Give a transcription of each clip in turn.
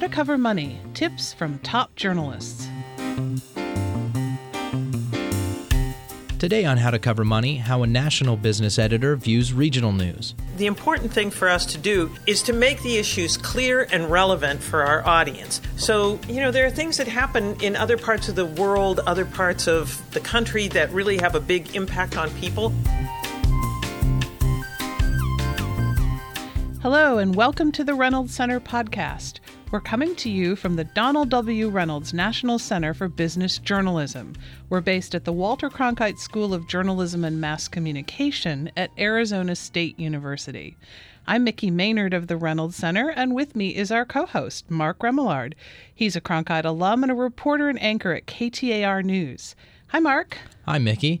How to Cover Money Tips from Top Journalists. Today on How to Cover Money, how a national business editor views regional news. The important thing for us to do is to make the issues clear and relevant for our audience. So, you know, there are things that happen in other parts of the world, other parts of the country that really have a big impact on people. Hello, and welcome to the Reynolds Center podcast. We're coming to you from the Donald W. Reynolds National Center for Business Journalism. We're based at the Walter Cronkite School of Journalism and Mass Communication at Arizona State University. I'm Mickey Maynard of the Reynolds Center, and with me is our co host, Mark Remillard. He's a Cronkite alum and a reporter and anchor at KTAR News. Hi, Mark. Hi, Mickey.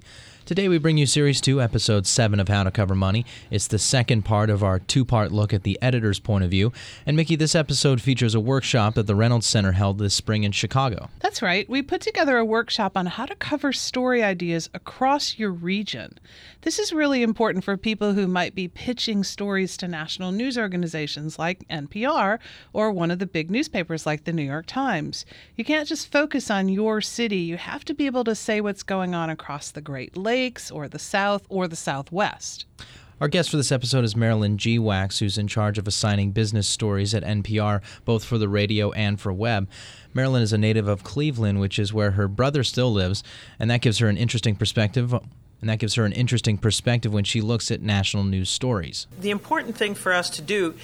Today we bring you Series 2, Episode 7 of How to Cover Money. It's the second part of our two part look at the editor's point of view. And Mickey, this episode features a workshop that the Reynolds Center held this spring in Chicago. That's right. We put together a workshop on how to cover story ideas across your region. This is really important for people who might be pitching stories to national news organizations like NPR or one of the big newspapers like the New York Times. You can't just focus on your city, you have to be able to say what's going on across the Great Lakes Lakes or the South or the Southwest. Our guest for this episode is Marilyn Geewax, who's in charge of assigning business stories at NPR, both for the radio and for web. Marilyn is a native of Cleveland, which is where her brother still lives, and that gives her an interesting perspective. And that gives her an interesting perspective when she looks at national news stories. The important thing for us to do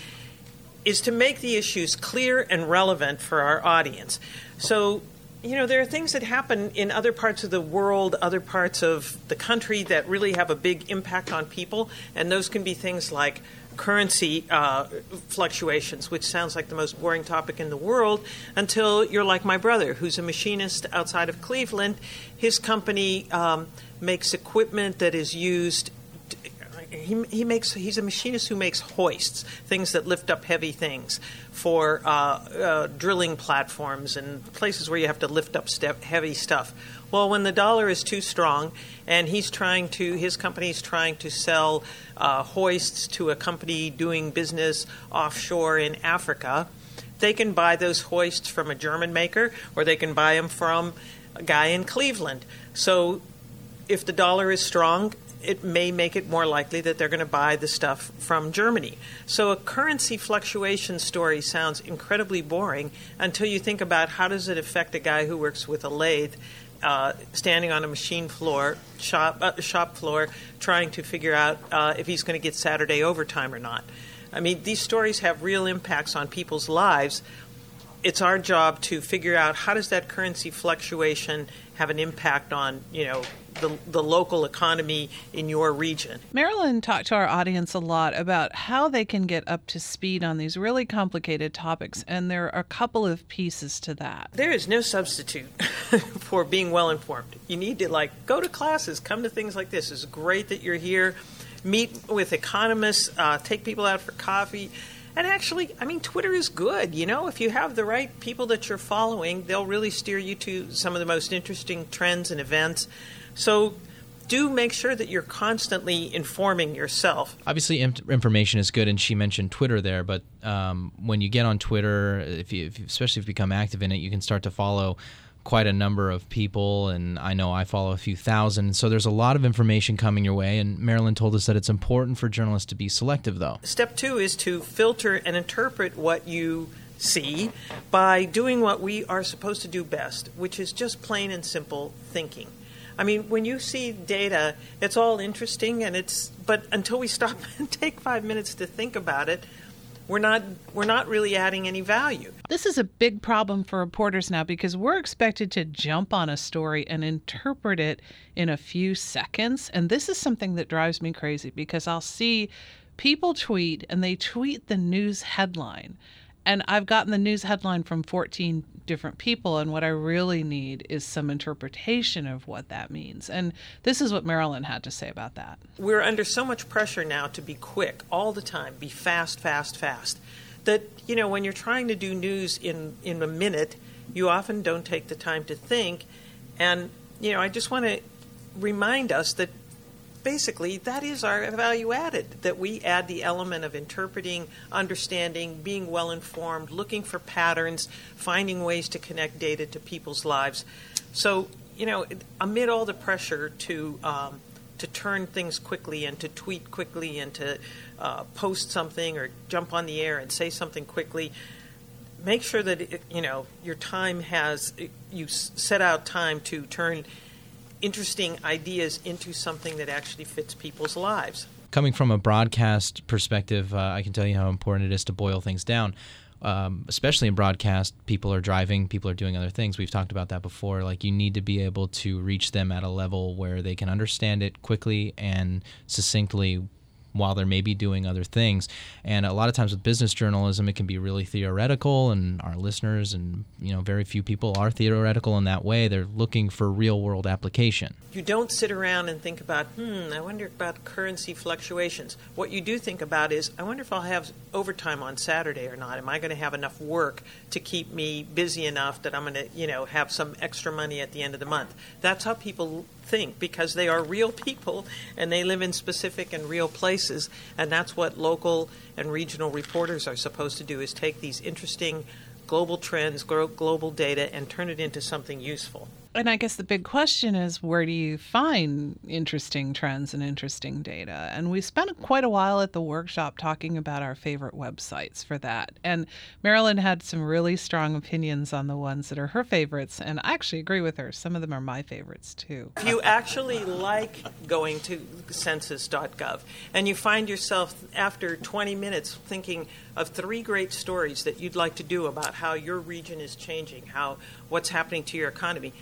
is to make the issues clear and relevant for our audience. So you know, there are things that happen in other parts of the world, other parts of the country that really have a big impact on people, and those can be things like currency uh, fluctuations, which sounds like the most boring topic in the world, until you're like my brother, who's a machinist outside of Cleveland. His company um, makes equipment that is used he, he makes he's a machinist who makes hoists, things that lift up heavy things for uh, uh, drilling platforms and places where you have to lift up step, heavy stuff. Well, when the dollar is too strong, and he's trying to his company is trying to sell uh, hoists to a company doing business offshore in Africa, they can buy those hoists from a German maker, or they can buy them from a guy in Cleveland. So if the dollar is strong, it may make it more likely that they're going to buy the stuff from Germany. So a currency fluctuation story sounds incredibly boring until you think about how does it affect a guy who works with a lathe uh, standing on a machine floor, shop, uh, shop floor, trying to figure out uh, if he's going to get Saturday overtime or not. I mean, these stories have real impacts on people's lives. It's our job to figure out how does that currency fluctuation have an impact on, you know, the, the local economy in your region. Marilyn talked to our audience a lot about how they can get up to speed on these really complicated topics, and there are a couple of pieces to that. There is no substitute for being well informed. You need to like go to classes, come to things like this. It's great that you're here. Meet with economists, uh, take people out for coffee. And actually, I mean, Twitter is good. You know, if you have the right people that you're following, they'll really steer you to some of the most interesting trends and events. So do make sure that you're constantly informing yourself. Obviously, information is good, and she mentioned Twitter there. But um, when you get on Twitter, if you, if you, especially if you become active in it, you can start to follow quite a number of people, and I know I follow a few thousand. So there's a lot of information coming your way. And Marilyn told us that it's important for journalists to be selective, though. Step two is to filter and interpret what you see by doing what we are supposed to do best, which is just plain and simple thinking. I mean, when you see data, it's all interesting, and it's but until we stop and take five minutes to think about it, we're not we're not really adding any value. This is a big problem for reporters now because we're expected to jump on a story and interpret it in a few seconds, and this is something that drives me crazy because I'll see people tweet and they tweet the news headline and I've gotten the news headline from 14 different people, and what I really need is some interpretation of what that means. And this is what Marilyn had to say about that. We're under so much pressure now to be quick all the time, be fast, fast, fast, that, you know, when you're trying to do news in, in a minute, you often don't take the time to think. And, you know, I just want to remind us that basically that is our value added that we add the element of interpreting, understanding, being well informed, looking for patterns, finding ways to connect data to people's lives. So, you know, amid all the pressure to um, to turn things quickly and to tweet quickly and to uh, post something or jump on the air and say something quickly, make sure that it, you know your time has you set out time to turn interesting ideas into something that actually fits people's lives. Coming from a broadcast perspective, uh, I can tell you how important it is to boil things down. Um, especially in broadcast, people are driving, people are doing other things. We've talked about that before. Like, you need to be able to reach them at a level where they can understand it quickly and succinctly while they're maybe doing other things. And a lot of times with business journalism, it can be really theoretical, and our listeners and you know very few people are theoretical in that way. They're looking for real world application. You don't sit around and think about, hmm, I wonder about currency fluctuations. What you do think about is, I wonder if I'll have overtime on Saturday or not. Am I going to have enough work to keep me busy enough that I'm going to, you know, have some extra money at the end of the month? That's how people think because they are real people and they live in specific and real places. And that's what local and regional reporters are supposed to do is take these interesting global trends global data and turn it into something useful and I guess the big question is where do you find interesting trends and interesting data? And we spent quite a while at the workshop talking about our favorite websites for that. And Marilyn had some really strong opinions on the ones that are her favorites. And I actually agree with her. Some of them are my favorites too. If you actually like going to census.gov and you find yourself after 20 minutes thinking of three great stories that you'd like to do about how your region is changing, how what's happening to your economy,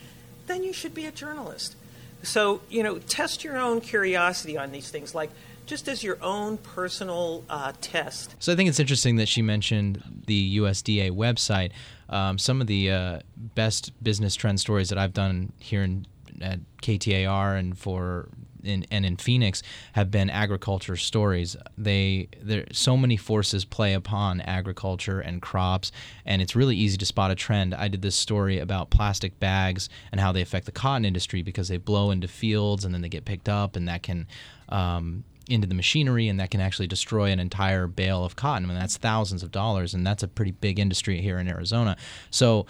then you should be a journalist. So, you know, test your own curiosity on these things, like just as your own personal uh, test. So, I think it's interesting that she mentioned the USDA website. Um, some of the uh, best business trend stories that I've done here in, at KTAR and for in, and in Phoenix have been agriculture stories. They there so many forces play upon agriculture and crops, and it's really easy to spot a trend. I did this story about plastic bags and how they affect the cotton industry because they blow into fields and then they get picked up, and that can um, into the machinery and that can actually destroy an entire bale of cotton. I mean, that's thousands of dollars, and that's a pretty big industry here in Arizona. So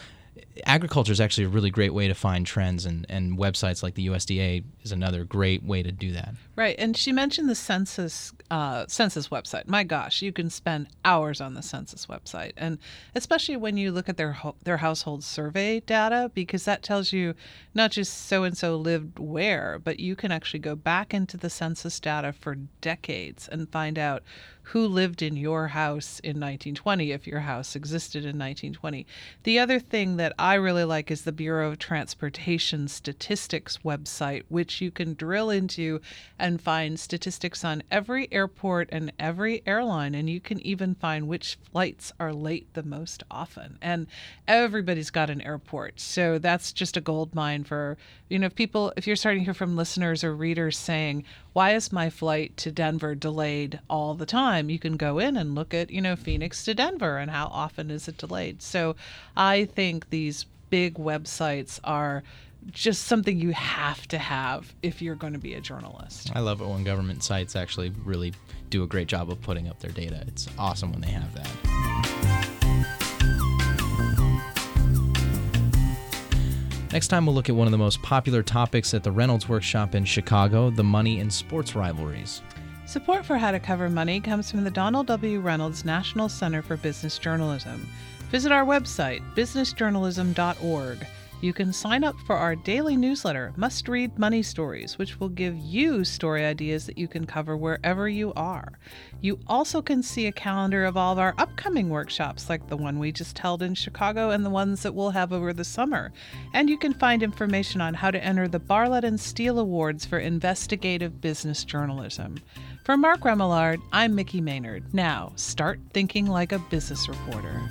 agriculture is actually a really great way to find trends, and, and websites like the USDA is another great way to do that. Right, and she mentioned the census uh, census website. My gosh, you can spend hours on the census website, and especially when you look at their ho- their household survey data, because that tells you not just so and so lived where, but you can actually go back into the census data for decades and find out who lived in your house in 1920 if your house existed in 1920. The other thing that I really like is the Bureau of Transportation Statistics website, which you can drill into and find statistics on every airport and every airline. And you can even find which flights are late the most often. And everybody's got an airport. So that's just a gold mine for, you know, if people, if you're starting to hear from listeners or readers saying, why is my flight to Denver delayed all the time? You can go in and look at, you know, Phoenix to Denver and how often is it delayed. So I think these big websites are just something you have to have if you're going to be a journalist. I love it when government sites actually really do a great job of putting up their data. It's awesome when they have that. Next time, we'll look at one of the most popular topics at the Reynolds Workshop in Chicago the money and sports rivalries. Support for How to Cover Money comes from the Donald W. Reynolds National Center for Business Journalism. Visit our website, businessjournalism.org. You can sign up for our daily newsletter, Must Read Money Stories, which will give you story ideas that you can cover wherever you are. You also can see a calendar of all of our upcoming workshops, like the one we just held in Chicago and the ones that we'll have over the summer. And you can find information on how to enter the Barlett and Steele Awards for Investigative Business Journalism. For Mark Remillard, I'm Mickey Maynard. Now, start thinking like a business reporter.